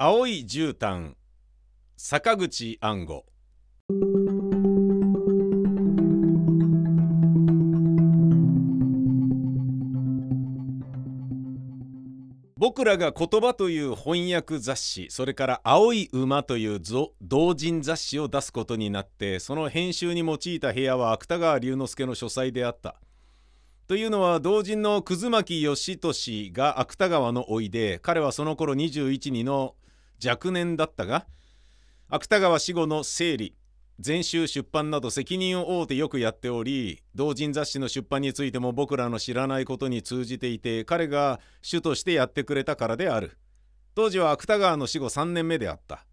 青い絨毯坂口安吾。僕らが言葉という翻訳雑誌それから青い馬という同人雑誌を出すことになってその編集に用いた部屋は芥川龍之介の書斎であった。というのは同人の葛巻義俊が芥川の甥で彼はその頃21人の若年だったが芥川死後の整理全集出版など責任を負うてよくやっており同人雑誌の出版についても僕らの知らないことに通じていて彼が主としてやってくれたからである。当時は芥川の死後3年目であった。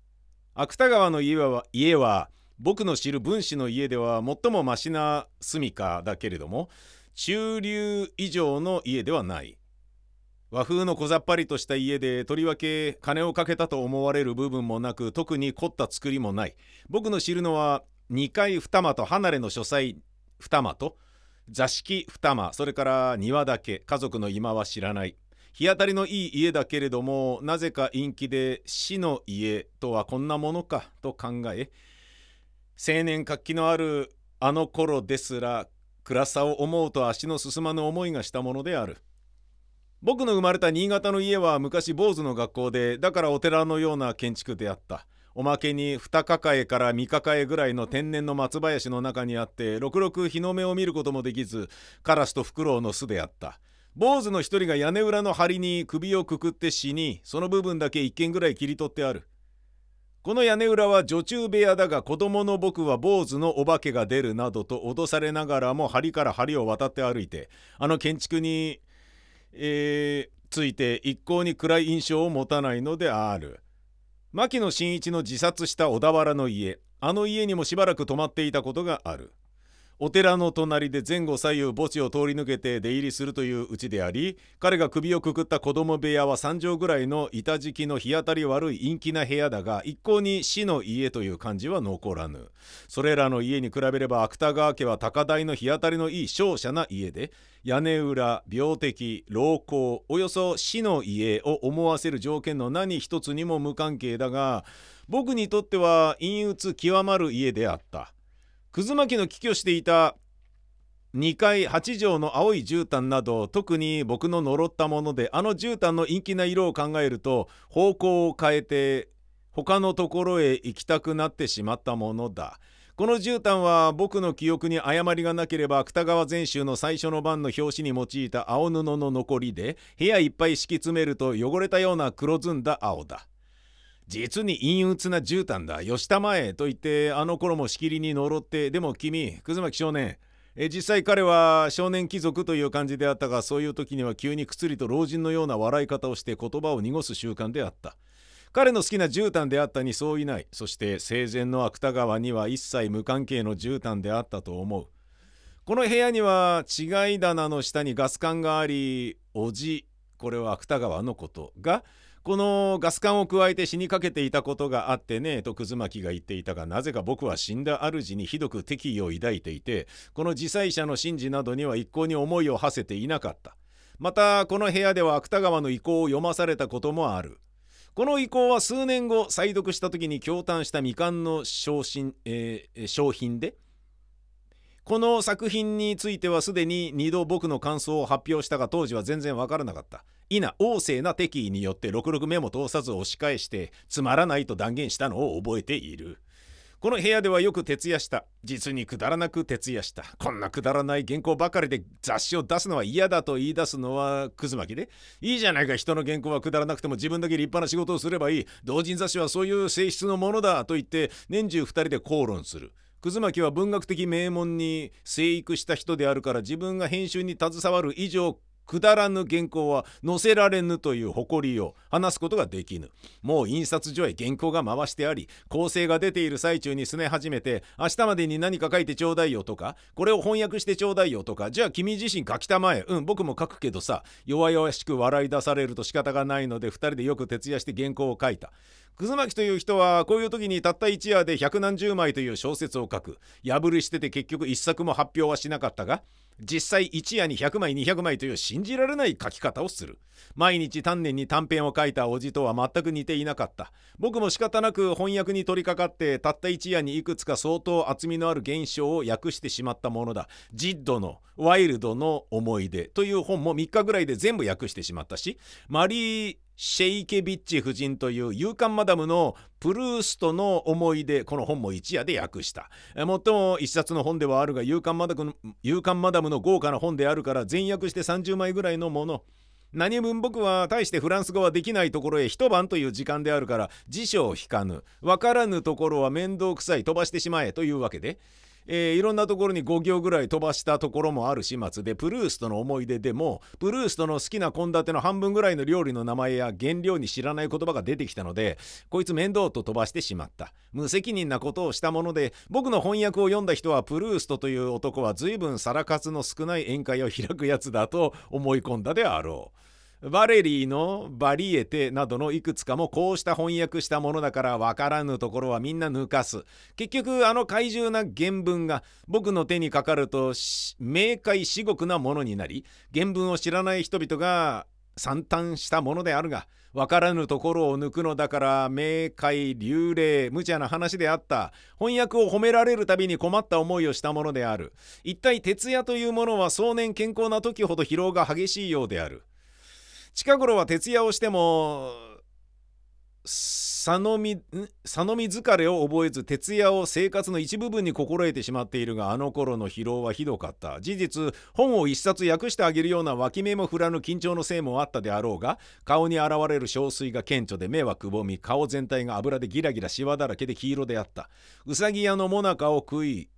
芥川の家は家は僕の知る分子の家では最もマシな住処だけれども中流以上の家ではない。和風の小ざっぱりとした家でとりわけ金をかけたと思われる部分もなく特に凝った作りもない僕の知るのは2階二間と離れの書斎二間と座敷二間それから庭だけ家族の今は知らない日当たりのいい家だけれどもなぜか陰気で死の家とはこんなものかと考え青年活気のあるあの頃ですら暗さを思うと足の進まぬ思いがしたものである。僕の生まれた新潟の家は昔坊主の学校でだからお寺のような建築であった。おまけに二抱えから三抱えぐらいの天然の松林の中にあってろくろく日の目を見ることもできずカラスとフクロウの巣であった。坊主の一人が屋根裏の梁に首をくくって死にその部分だけ一軒ぐらい切り取ってある。この屋根裏は女中部屋だが子供の僕は坊主のお化けが出るなどと脅されながらも梁から梁を渡って歩いてあの建築にえー、ついて一向に暗い印象を持たないのである。牧野真一の自殺した小田原の家あの家にもしばらく泊まっていたことがある。お寺の隣で前後左右墓地を通り抜けて出入りするといううちであり彼が首をくくった子供部屋は3畳ぐらいの板敷きの日当たり悪い陰気な部屋だが一向に死の家という感じは残らぬ。それらの家に比べれば芥川家は高台の日当たりのいい瀟洒な家で屋根裏病的老行およそ死の家を思わせる条件の何一つにも無関係だが僕にとっては陰鬱極まる家であった。葛巻の帰居していた2階8畳の青い絨毯など特に僕の呪ったものであの絨毯の陰気な色を考えると方向を変えて他のところへ行きたくなってしまったものだ。この絨毯は僕の記憶に誤りがなければ芥川全集の最初の版の表紙に用いた青布の残りで部屋いっぱい敷き詰めると汚れたような黒ずんだ青だ。実に陰鬱な絨毯だ。吉田前と言ってあの頃もしきりに呪って。でも君葛巻少年。え実際彼は少年貴族という感じであったがそういう時には急にくつりと老人のような笑い方をして言葉を濁す習慣であった。彼の好きな絨毯であったにそういない。そして生前の芥川には一切無関係の絨毯であったと思う。この部屋には違い棚の下にガス管がありおじこれは芥川のことがこのガス管を加えて死にかけていたことがあってねと葛巻が言っていたがなぜか僕は死んだ主にひどく敵意を抱いていてこの自災者の神事などには一向に思いを馳せていなかった。またこの部屋では芥川の意向を読まされたこともある。この意向は数年後再読した時に驚嘆した未完の商品,、えー、商品でこの作品についてはすでに2度僕の感想を発表したが当時は全然わからなかった。否、旺盛な敵意によってろくろく目も通さず押し返してつまらないと断言したのを覚えている。この部屋ではよく徹夜した。実にくだらなく徹夜した。こんなくだらない原稿ばかりで雑誌を出すのは嫌だと言い出すのはくず巻きで。いいじゃないか人の原稿はくだらなくても自分だけ立派な仕事をすればいい。同人雑誌はそういう性質のものだと言って年中2人で口論する。葛巻は文学的名門に生育した人であるから自分が編集に携わる以上くだらぬ原稿は載せられぬという誇りを話すことができぬ。もう印刷所へ原稿が回してあり、構成が出ている最中にすね始めて、明日までに何か書いてちょうだいよとか、これを翻訳してちょうだいよとか、じゃあ君自身書きたまえ。うん、僕も書くけどさ、弱々しく笑い出されると仕方がないので、2人でよく徹夜して原稿を書いた。葛巻という人はこういう時にたった一夜で百何十枚という小説を書く破り捨てて結局一作も発表はしなかったが実際一夜に100枚200枚という信じられない書き方をする。毎日丹念に短編を書いたおじとは全く似ていなかった。僕も仕方なく翻訳に取り掛かってたった一夜にいくつか相当厚みのある現象を訳してしまったものだ。ジッドのワイルドの思い出という本も3日ぐらいで全部訳してしまったしマリー・シェイケビッチ夫人という勇敢マダムのプルーストの思い出この本も一夜で訳した。最も一冊の本ではあるが勇敢マダム勇敢マダムの豪華な本であるから全訳して30枚ぐらいのもの。何分僕は大してフランス語はできないところへ一晩という時間であるから辞書を引かぬ。わからぬところは面倒くさい飛ばしてしまえというわけで。えー、いろんなところに5行ぐらい飛ばしたところもある始末でプルーストの思い出でもプルーストの好きな献立の半分ぐらいの料理の名前や原料に知らない言葉が出てきたのでこいつ面倒と飛ばしてしまった無責任なことをしたもので僕の翻訳を読んだ人はプルーストという男は随分皿数の少ない宴会を開くやつだと思い込んだであろう。バレリーのバリエテなどのいくつかもこうした翻訳したものだからわからぬところはみんな抜かす。結局あの怪獣な原文が僕の手にかかると明快至極なものになり原文を知らない人々が惨憺したものであるがわからぬところを抜くのだから明快流霊無茶な話であった。翻訳を褒められるたびに困った思いをしたものである。一体徹夜というものは壮年健康な時ほど疲労が激しいようである。近頃は徹夜をしても佐野み佐野み疲れを覚えず徹夜を生活の一部分に心得てしまっているがあの頃の疲労はひどかった。事実本を一冊訳してあげるような脇目も振らぬ緊張のせいもあったであろうが顔に現れる憔悴が顕著で目はくぼみ顔全体が油でギラギラしわだらけで黄色であった。うさぎ屋のもなかを食い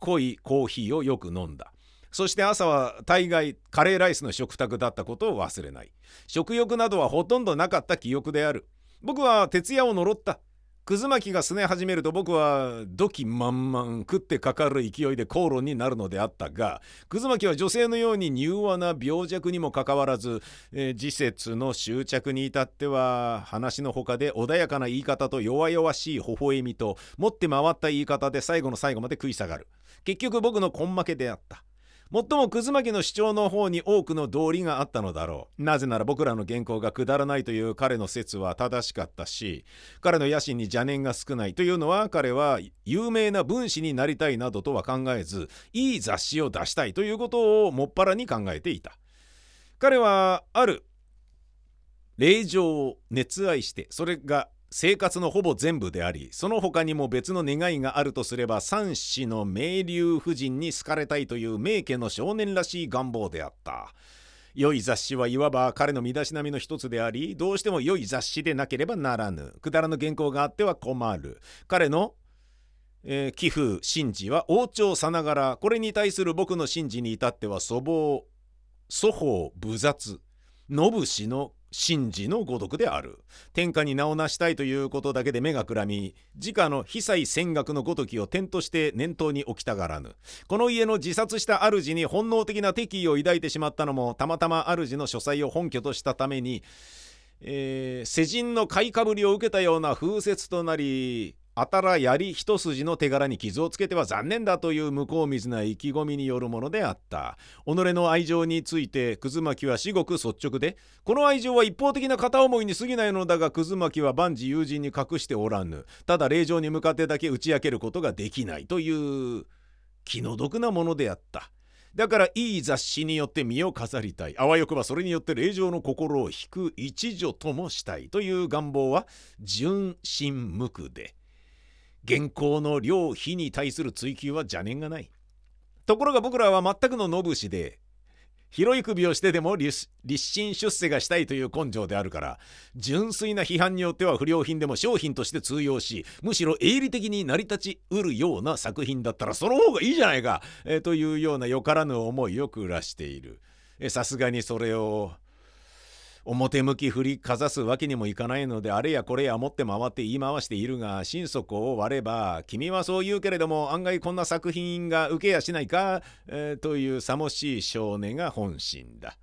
濃いコーヒーをよく飲んだ。そして朝は大概カレーライスの食卓だったことを忘れない。食欲などはほとんどなかった記憶である。僕は徹夜を呪った。くず巻きがすね始めると僕は土器満々食ってかかる勢いで口論になるのであったがくず巻きは女性のように柔和な病弱にもかかわらず、えー、時節の執着に至っては話のほかで穏やかな言い方と弱々しい微笑みと持って回った言い方で最後の最後まで食い下がる。結局僕の根負けであった。もっともくず巻きの主張の方に多くの道理があったのだろう。なぜなら僕らの原稿がくだらないという彼の説は正しかったし彼の野心に邪念が少ないというのは彼は有名な文士になりたいなどとは考えずいい雑誌を出したいということをもっぱらに考えていた。彼はある令状を熱愛してそれが生活のほぼ全部でありその他にも別の願いがあるとすれば三子の名流夫人に好かれたいという名家の少年らしい願望であった。良い雑誌はいわば彼の身だしなみの一つでありどうしても良い雑誌でなければならぬ。くだらぬ原稿があっては困る。彼のえー、寄付神事は王朝さながらこれに対する僕の神事に至っては粗暴粗法無雑。野節の神事のごとくである。天下に名を成したいということだけで目がくらみ自家の被災戦学のごときを点として念頭に置きたがらぬ。この家の自殺した主に本能的な敵意を抱いてしまったのもたまたま主の書斎を本拠としたためにえー、世人の買いかぶりを受けたような風説となりあたら槍一筋の手柄に傷をつけては残念だという向こう水な意気込みによるものであった。己の愛情について葛巻は至極率直でこの愛情は一方的な片思いに過ぎないのだが葛巻は万事友人に隠しておらぬ。ただ令状に向かってだけ打ち明けることができないという気の毒なものであった。だからいい雑誌によって身を飾りたい。あわよくばそれによって令状の心を引く一助ともしたいという願望は純真無垢で。現行の量費に対する追求は邪念がない。ところが僕らは全くの野節で広い首をしてでも立身出世がしたいという根性であるから純粋な批判によっては不良品でも商品として通用しむしろ営利的に成り立ちうるような作品だったらその方がいいじゃないか、えー、というようなよからぬ思いを暮らしている。さすがにそれを表向き振りかざすわけにもいかないのであれやこれや持って回って言い回しているが心底を割れば君はそう言うけれども案外こんな作品が受けやしないか、えー、というさもしい少年が本心だ。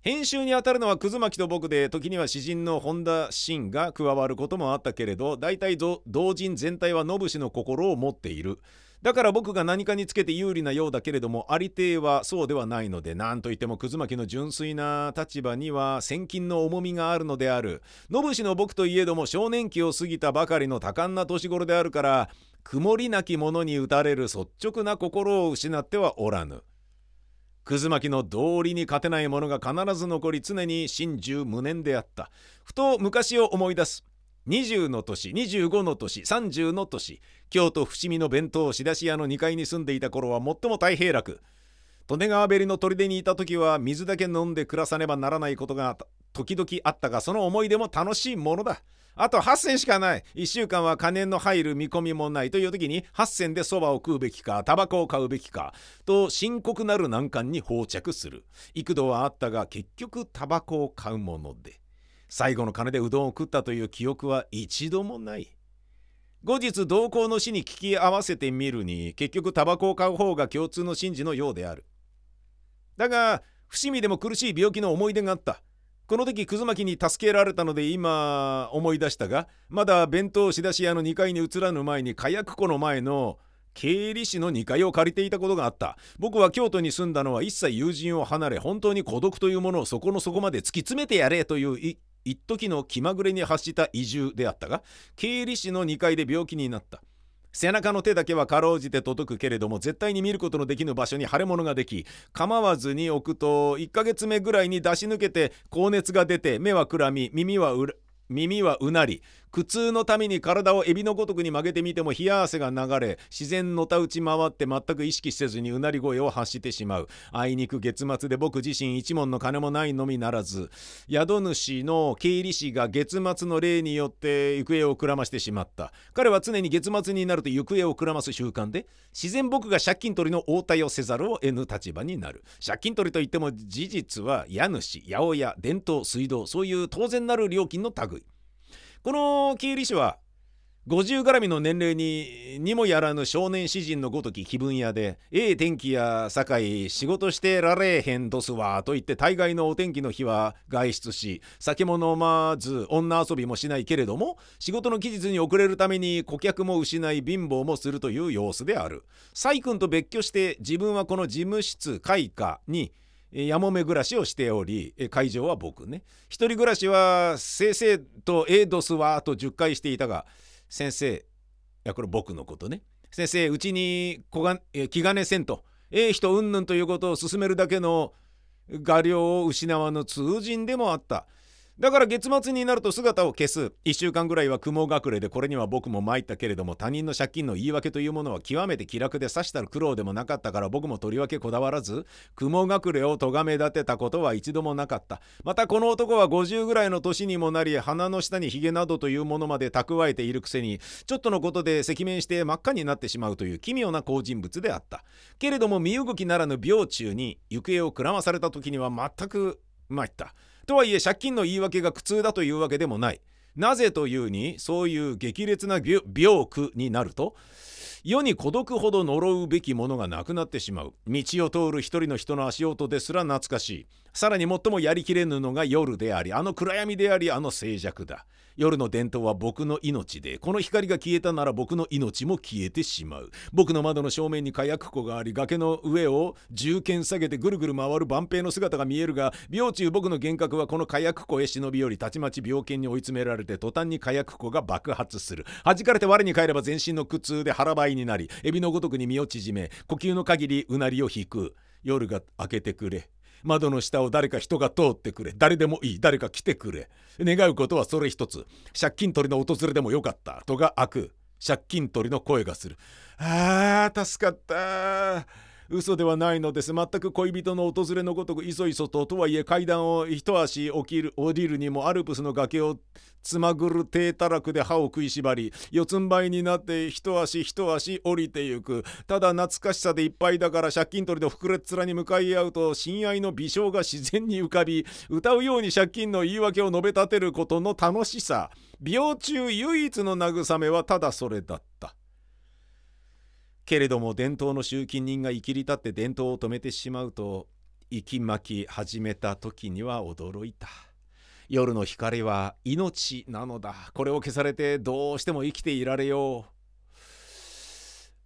編集に当たるのは葛巻と僕で時には詩人の本田真が加わることもあったけれど大体同人全体は野節の心を持っている。だから僕が何かにつけて有利なようだけれどもありていはそうではないので何といっても葛巻の純粋な立場には千金の重みがあるのである。信氏の僕といえども少年期を過ぎたばかりの多感な年頃であるから曇りなき者に打たれる率直な心を失ってはおらぬ。葛巻の道理に勝てない者が必ず残り常に心中無念であった。ふと昔を思い出す。20の年25の年30の年京都伏見の弁当仕出し屋の2階に住んでいた頃は最も太平楽利根川べりの砦にいた時は水だけ飲んで暮らさねばならないことが時々あったがその思い出も楽しいものだ。あと8銭しかない。1週間は金の入る見込みもないという時に8銭でそばを食うべきかタバコを買うべきかと深刻なる難関に放着する。幾度はあったが結局タバコを買うもので。最後の金でうどんを食ったという記憶は一度もない。後日同行の死に聞き合わせてみるに結局タバコを買う方が共通の神事のようである。だが伏見でも苦しい病気の思い出があった。この時葛巻に助けられたので今思い出したがまだ弁当仕出し屋の2階に移らぬ前に火薬庫の前の経理士の2階を借りていたことがあった。僕は京都に住んだのは一切友人を離れ本当に孤独というものをそこの底まで突き詰めてやれという一時の気まぐれに発した移住であったが経理士の2階で病気になった。背中の手だけはかろうじて届くけれども絶対に見ることのできぬ場所に腫れ物ができ構わずに置くと1ヶ月目ぐらいに出し抜けて高熱が出て目はくらみ耳は耳はうなり苦痛のために体をエビのごとくに曲げてみても冷や汗が流れ自然のたうち回って全く意識せずにうなり声を発してしまう。あいにく月末で僕自身一文の金もないのみならず宿主の経理士が月末の例によって行方をくらましてしまった。彼は常に月末になると行方をくらます習慣で自然僕が借金取りの応対をせざるを得ぬ立場になる。借金取りといっても事実は家主八百屋伝統水道そういう当然なる料金の類。この経理士は50絡みの年齢ににもやらぬ少年詩人のごとき気分屋でええ天気や堺仕事してられへんどすわと言って大概のお天気の日は外出し酒も飲まず女遊びもしないけれども仕事の期日に遅れるために顧客も失い貧乏もするという様子である。細君と別居して自分はこの事務室開花にやもめ暮らしをしており会場は僕ね。一人暮らしは先生とエイドスはと10回していたが先生いやこれ僕のことね。先生うちに気兼ねせんと。ええ人うんぬんということを勧めるだけの画量を失わぬ通人でもあった。だから月末になると姿を消す。1週間ぐらいは雲隠れでこれには僕も参ったけれども他人の借金の言い訳というものは極めて気楽でさしたる苦労でもなかったから僕もとりわけこだわらず雲隠れを咎め立てたことは一度もなかった。またこの男は50ぐらいの年にもなり鼻の下にヒゲなどというものまで蓄えているくせにちょっとのことで赤面して真っ赤になってしまうという奇妙な好人物であった。けれども身動きならぬ病中に行方をくらまされた時には全く参った。とはいえ借金の言い訳が苦痛だというわけでもない。なぜというにそういう激烈な病苦になると世に孤独ほど呪うべきものがなくなってしまう道を通る一人の人の足音ですら懐かしいさらに最もやりきれぬのが夜でありあの暗闇でありあの静寂だ。夜の伝統は僕の命でこの光が消えたなら僕の命も消えてしまう。僕の窓の正面に火薬庫があり崖の上を銃剣下げてぐるぐる回る万平の姿が見えるが病中僕の幻覚はこの火薬庫へ忍び寄りたちまち病犬に追い詰められて途端に火薬庫が爆発する。弾かれて我に返れば全身の苦痛で腹ばいになりエビのごとくに身を縮め呼吸の限りうなりを引く。夜が明けてくれ。窓の下を誰か人が通ってくれ。誰でもいい。誰か来てくれ。願うことはそれ一つ。借金取りの訪れでもよかった。とが開く。借金取りの声がする。あー助かった嘘ではないのです。全く恋人の訪れのごとくいそいそととはいえ階段を一足起きる降りるにもアルプスの崖をつまぐる低たらくで歯を食いしばり四つん這いになって一足一足降りてゆく。ただ懐かしさでいっぱいだから借金取りの膨れっ面に向かい合うと親愛の微笑が自然に浮かび歌うように借金の言い訳を述べ立てることの楽しさ。病中唯一の慰めはただそれだった。けれども伝統の集金人が生きり立って伝統を止めてしまうと息巻き始めた時には驚いた。夜の光は命なのだ。これを消されてどうしても生きていられよう。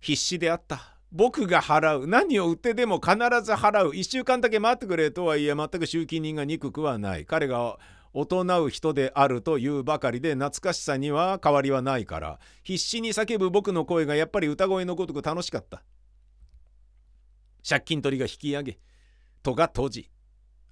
必死であった。僕が払う。何を売ってでも必ず払う。1週間だけ待ってくれとはいえ全く集金人が憎くはない。彼が大人う人であるというばかりで懐かしさには変わりはないから必死に叫ぶ僕の声がやっぱり歌声のごとく楽しかった。借金取りが引き上げ戸が閉じ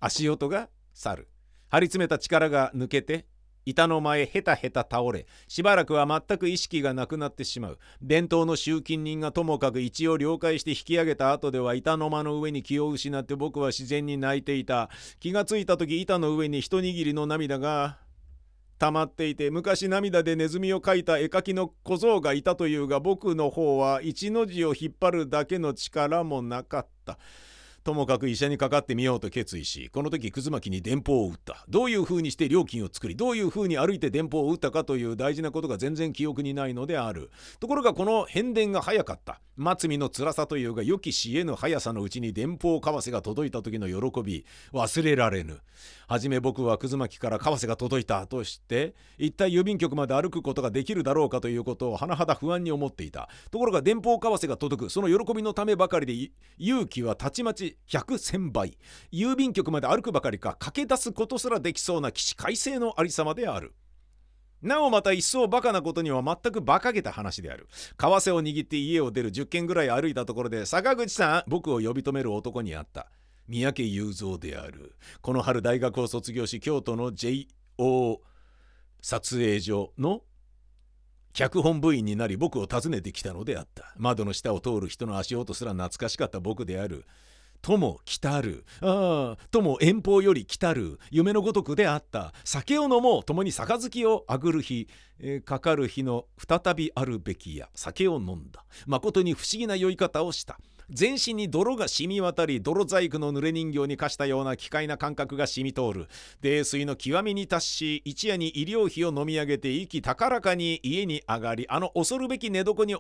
足音が去る。張り詰めた力が抜けて板の前ヘタヘタ倒れしばらくは全く意識がなくなってしまう伝統の集金人がともかく一応了解して引き上げた後では板の間の上に気を失って僕は自然に泣いていた気がついた時板の上に一握りの涙が溜まっていて昔涙でネズミを描いた絵描きの小僧がいたというが僕の方は一の字を引っ張るだけの力もなかった。ともかく医者にかかってみようと決意しこの時葛巻に電報を打った。どういうふうにして料金を作りどういうふうに歩いて電報を打ったかという大事なことが全然記憶にないのである。ところがこの変電が早かった。末尾の辛さというが予期し得ぬ速さのうちに電報為替が届いた時の喜び忘れられぬ。はじめ僕は葛巻から為替が届いたとして一体郵便局まで歩くことができるだろうかということを甚だ不安に思っていた。ところが電報為替が届く。その喜びのためばかりで勇気はたちまち100千倍。郵便局まで歩くばかりか駆け出すことすらできそうな起死回生のありさまである。なおまた一層バカなことには全く馬鹿げた話である。為替を握って家を出る10軒ぐらい歩いたところで坂口さん僕を呼び止める男に会った。三宅雄三である。この春大学を卒業し京都の JO 撮影所の脚本部員になり僕を訪ねてきたのであった。窓の下を通る人の足音すら懐かしかった僕である。とも来たる。ああとも遠方より来たる。夢のごとくであった。酒を飲もう。共に杯をあぐる日、えー、かかる日の再びあるべきや。酒を飲んだ。まことに不思議な酔い方をした。全身に泥が染み渡り泥細工の濡れ人形に課したような奇怪な感覚が染み通る。泥酔の極みに達し一夜に医療費を飲み上げて息高らかに家に上がりあの恐るべき寝床に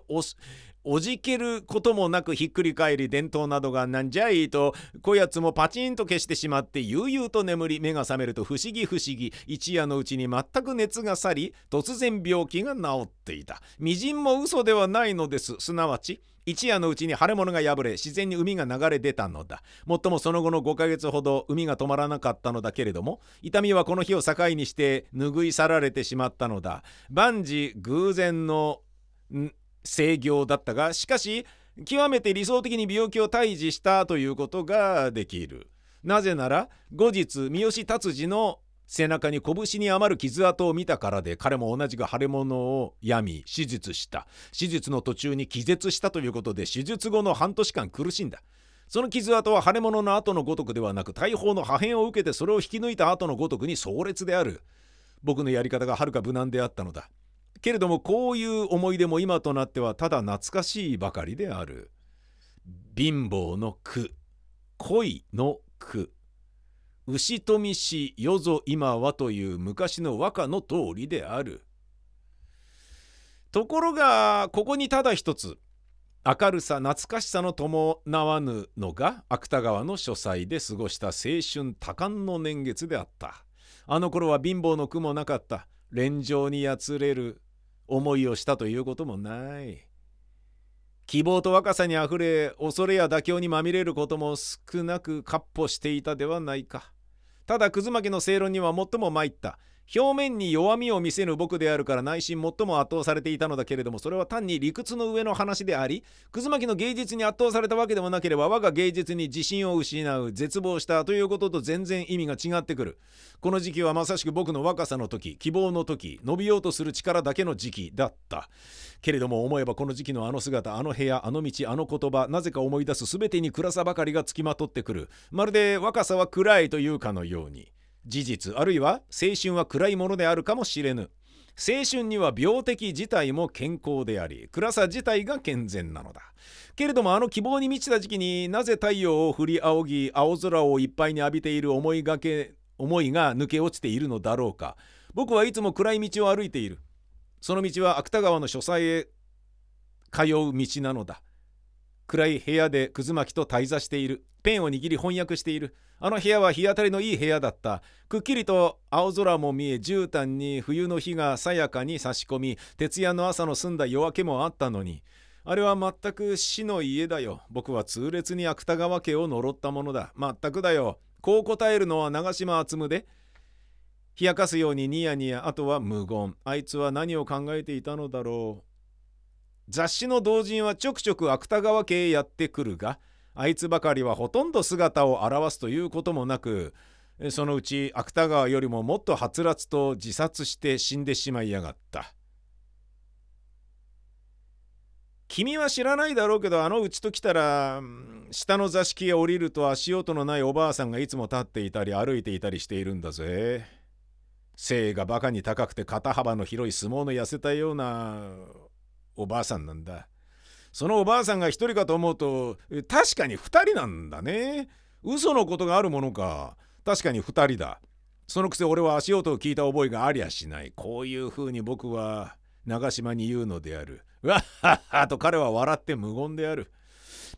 おじけることもなくひっくり返り伝統などがなんじゃいとこやつもパチンと消してしまって悠々と眠り目が覚めると不思議不思議。一夜のうちに全く熱が去り突然病気が治っていた。みじんも嘘ではないのです。すなわち一夜のうちに腫れ物が破れ自然に海が流れ出たのだ。もっともその後の5ヶ月ほど海が止まらなかったのだけれども痛みはこの日を境にして拭い去られてしまったのだ。万事偶然の制御だったがしかし極めて理想的に病気を退治したということができる。なぜなら後日三好達治の背中に拳に余る傷跡を見たからで彼も同じく腫れ物を病み手術した。手術の途中に気絶したということで手術後の半年間苦しんだ。その傷跡は腫れ物の後のごとくではなく大砲の破片を受けてそれを引き抜いた後のごとくに壮烈である。僕のやり方がはるか無難であったのだ。けれどもこういう思い出も今となってはただ懐かしいばかりである。貧乏の句恋の句牛富氏よぞ今はという昔の和歌の通りである。ところがここにただ一つ明るさ懐かしさの伴わぬのが芥川の書斎で過ごした青春多感の年月であった。あの頃は貧乏の苦もなかった。連城にやつれる思いをしたということもない。希望と若さにあふれ恐れや妥協にまみれることも少なく闊歩していたではないか。ただ葛巻の正論には最も参った。表面に弱みを見せぬ僕であるから内心最も圧倒されていたのだけれどもそれは単に理屈の上の話であり葛巻の芸術に圧倒されたわけでもなければ我が芸術に自信を失う絶望したということと全然意味が違ってくる。この時期はまさしく僕の若さの時希望の時伸びようとする力だけの時期だった。けれども思えばこの時期のあの姿あの部屋あの道あの言葉なぜか思い出す全てに暗さばかりがつきまとってくる。まるで若さは暗いというかのように。事実あるいは青春は暗いものであるかもしれぬ。青春には病的自体も健康であり暗さ自体が健全なのだ。けれどもあの希望に満ちた時期になぜ太陽を振り仰ぎ青空をいっぱいに浴びている思いがけ思いが抜け落ちているのだろうか。僕はいつも暗い道を歩いている。その道は芥川の書斎へ通う道なのだ。暗い部屋でくず巻きと滞座しているペンを握り翻訳しているあの部屋は日当たりのいい部屋だったくっきりと青空も見え絨毯に冬の日がさやかに差し込み徹夜の朝の澄んだ夜明けもあったのにあれは全く死の家だよ。僕は痛烈に芥川家を呪ったものだ。全くだよ。こう答えるのは長島厚夢で、冷やかすようにニヤニヤ、あとは無言。あいつは何を考えていたのだろう。雑誌の同人はちょくちょく芥川家へやってくるが、あいつばかりはほとんど姿を現すということもなく、そのうち芥川よりももっとはつらつと自殺して死んでしまいやがった。君は知らないだろうけどあのうちと来たら下の座敷へ降りると足音のないおばあさんがいつも立っていたり歩いていたりしているんだぜ。背がバカに高くて肩幅の広い相撲の痩せたようなおばあさんなんだ。そのおばあさんが一人かと思うと確かに二人なんだね。嘘のことがあるものか。確かに二人だ。そのくせ俺は足音を聞いた覚えがありゃしない。こういうふうに僕は長島に言うのである。わっはっはと彼は笑って無言である。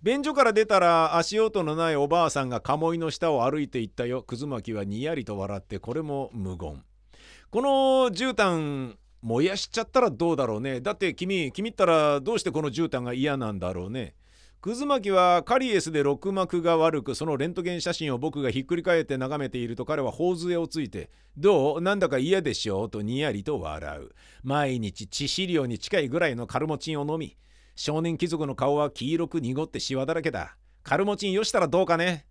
便所から出たら足音のないおばあさんが鴨居の下を歩いていったよ。くずまきはにやりと笑ってこれも無言。この絨毯燃やしちゃったらどうだろうね。だって君、君ったらどうしてこの絨毯が嫌なんだろうね。くずまきはカリエスで肋膜が悪くそのレントゲン写真を僕がひっくり返って眺めていると彼は頬杖をついて「どう？なんだか嫌でしょ？う?」とにやりと笑う毎日致死量に近いぐらいのカルモチンを飲み少年貴族の顔は黄色く濁ってシワだらけだカルモチンよしたらどうかね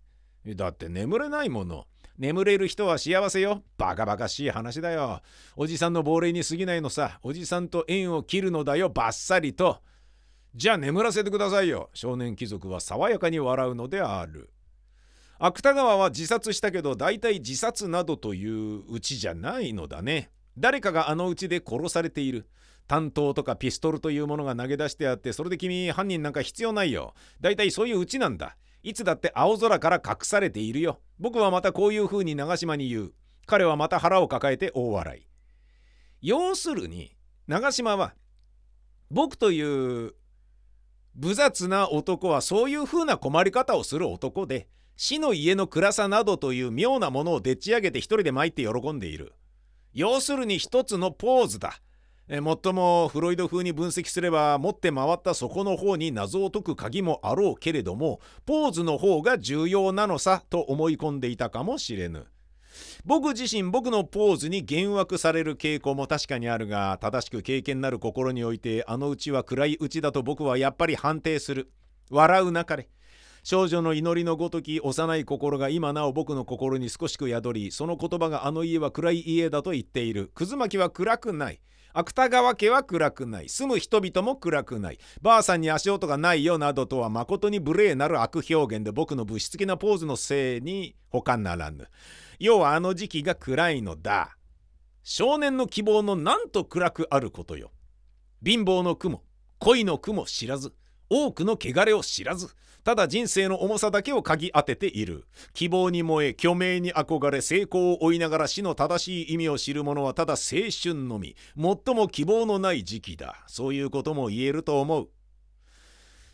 だって眠れないもの眠れる人は幸せよ。バカバカしい話だよ。おじさんの亡霊に過ぎないのさ。おじさんと縁を切るのだよ。バッサリと。じゃあ眠らせてくださいよ。少年貴族は爽やかに笑うのである。芥川は自殺したけど大体自殺などといううちじゃないのだね。誰かがあのうちで殺されている。担当とかピストルというものが投げ出してあってそれで君犯人なんか必要ないよ。大体そういううちなんだ。いつだって青空から隠されているよ。僕はまたこういう風に長島に言う。彼はまた腹を抱えて大笑い。要するに長島は僕という無雑な男はそういう風な困り方をする男で死の家の暗さなどという妙なものをでっち上げて一人で参って喜んでいる。要するに一つのポーズだ。えもっともフロイド風に分析すれば持って回ったそこの方に謎を解く鍵もあろうけれどもポーズの方が重要なのさと思い込んでいたかもしれぬ。僕自身僕のポーズに幻惑される傾向も確かにあるが正しく経験なる心においてあのうちは暗いうちだと僕はやっぱり判定する。笑うなかれ。少女の祈りのごとき幼い心が今なお僕の心に少しく宿りその言葉があの家は暗い家だと言っている。くずまきは暗くない。芥川家は暗くない。住む人々も暗くない。ばあさんに足音がないよなどとはまことに無礼なる悪表現で僕の物質的なポーズのせいに他ならぬ。要はあの時期が暗いのだ。少年の希望のなんと暗くあることよ。貧乏の雲恋の雲知らず。多くの汚れを知らずただ人生の重さだけを嗅ぎ当てている。希望に燃え虚名に憧れ成功を追いながら死の正しい意味を知る者はただ青春のみ。最も希望のない時期だ。そういうことも言えると思う。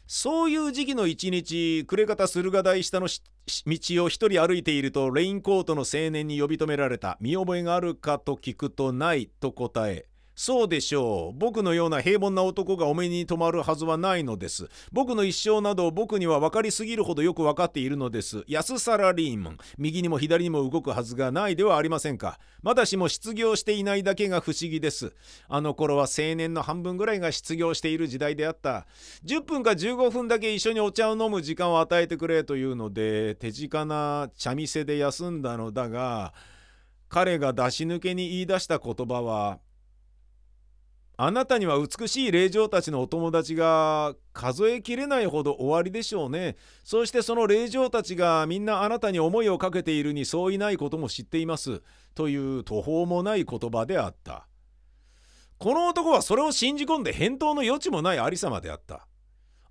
そういう時期の一日暮れ方駿河台下の道を一人歩いているとレインコートの青年に呼び止められた。見覚えがあるかと聞くとないと答え。そうでしょう。僕のような平凡な男がお目に留まるはずはないのです。僕の一生など僕には分かりすぎるほどよく分かっているのです。安サラリーマン。右にも左にも動くはずがないではありませんか。まだしも失業していないだけが不思議です。あの頃は青年の半分ぐらいが失業している時代であった。10分か15分だけ一緒にお茶を飲む時間を与えてくれというので、手近な茶店で休んだのだが、彼が出し抜けに言い出した言葉は、あなたには美しい霊嬢たちのお友達が数えきれないほど終わりでしょうね。そしてその霊嬢たちがみんなあなたに思いをかけているにそういないことも知っています。という途方もない言葉であった。この男はそれを信じ込んで返答の余地もないありさまであった。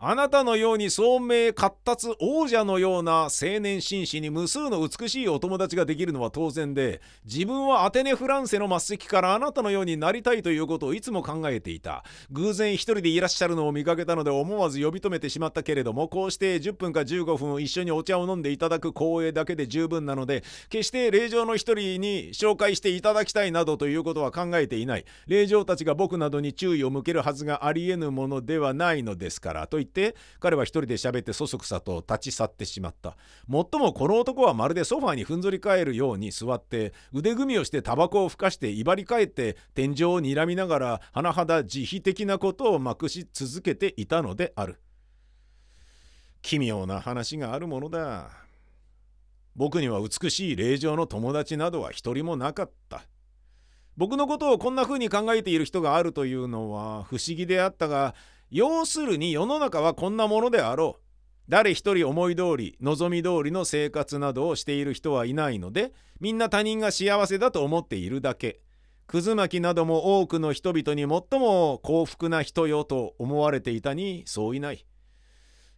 あなたのように聡明活達王者のような青年紳士に無数の美しいお友達ができるのは当然で自分はアテネ・フランセの末席からあなたのようになりたいということをいつも考えていた。偶然一人でいらっしゃるのを見かけたので思わず呼び止めてしまったけれどもこうして10分か15分一緒にお茶を飲んでいただく光栄だけで十分なので決して令嬢の一人に紹介していただきたいなどということは考えていない。令嬢たちが僕などに注意を向けるはずがありえぬものではないのですからと言ってて彼は一人で喋ってそそくさと立ち去ってしまった。もっともこの男はまるでソファーにふんぞり返るように座って腕組みをしてタバコをふかして威張り返って天井を睨みながら甚だ慈悲的なことをまくし続けていたのである。奇妙な話があるものだ。僕には美しい霊場の友達などは一人もなかった。僕のことをこんな風に考えている人があるというのは不思議であったが要するに世の中はこんなものであろう。誰一人思い通り望み通りの生活などをしている人はいないのでみんな他人が幸せだと思っているだけ。くず巻きなども多くの人々に最も幸福な人よと思われていたにそういない。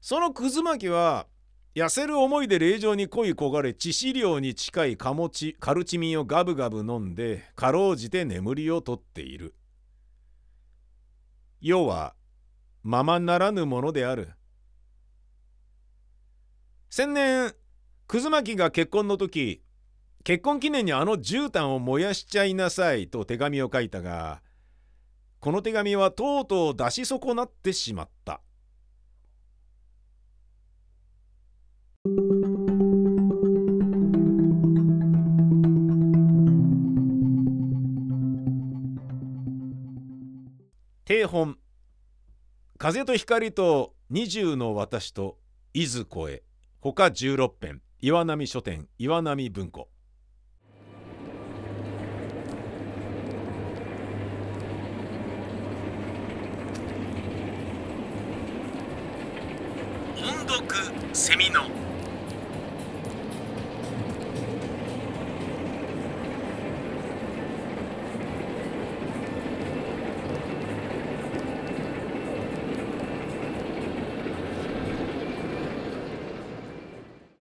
そのくず巻きは痩せる思いで霊場に恋焦がれ致死量に近いカモチカルチミンをガブガブ飲んでかろうじて眠りをとっている。要はままならぬものである。先年くずまきが結婚の時結婚記念にあの絨毯を燃やしちゃいなさいと手紙を書いたがこの手紙はとうとう出し損なってしまった。定本風と光と二十の私と伊豆子へ。他十六編岩波書店岩波文庫。音読セミの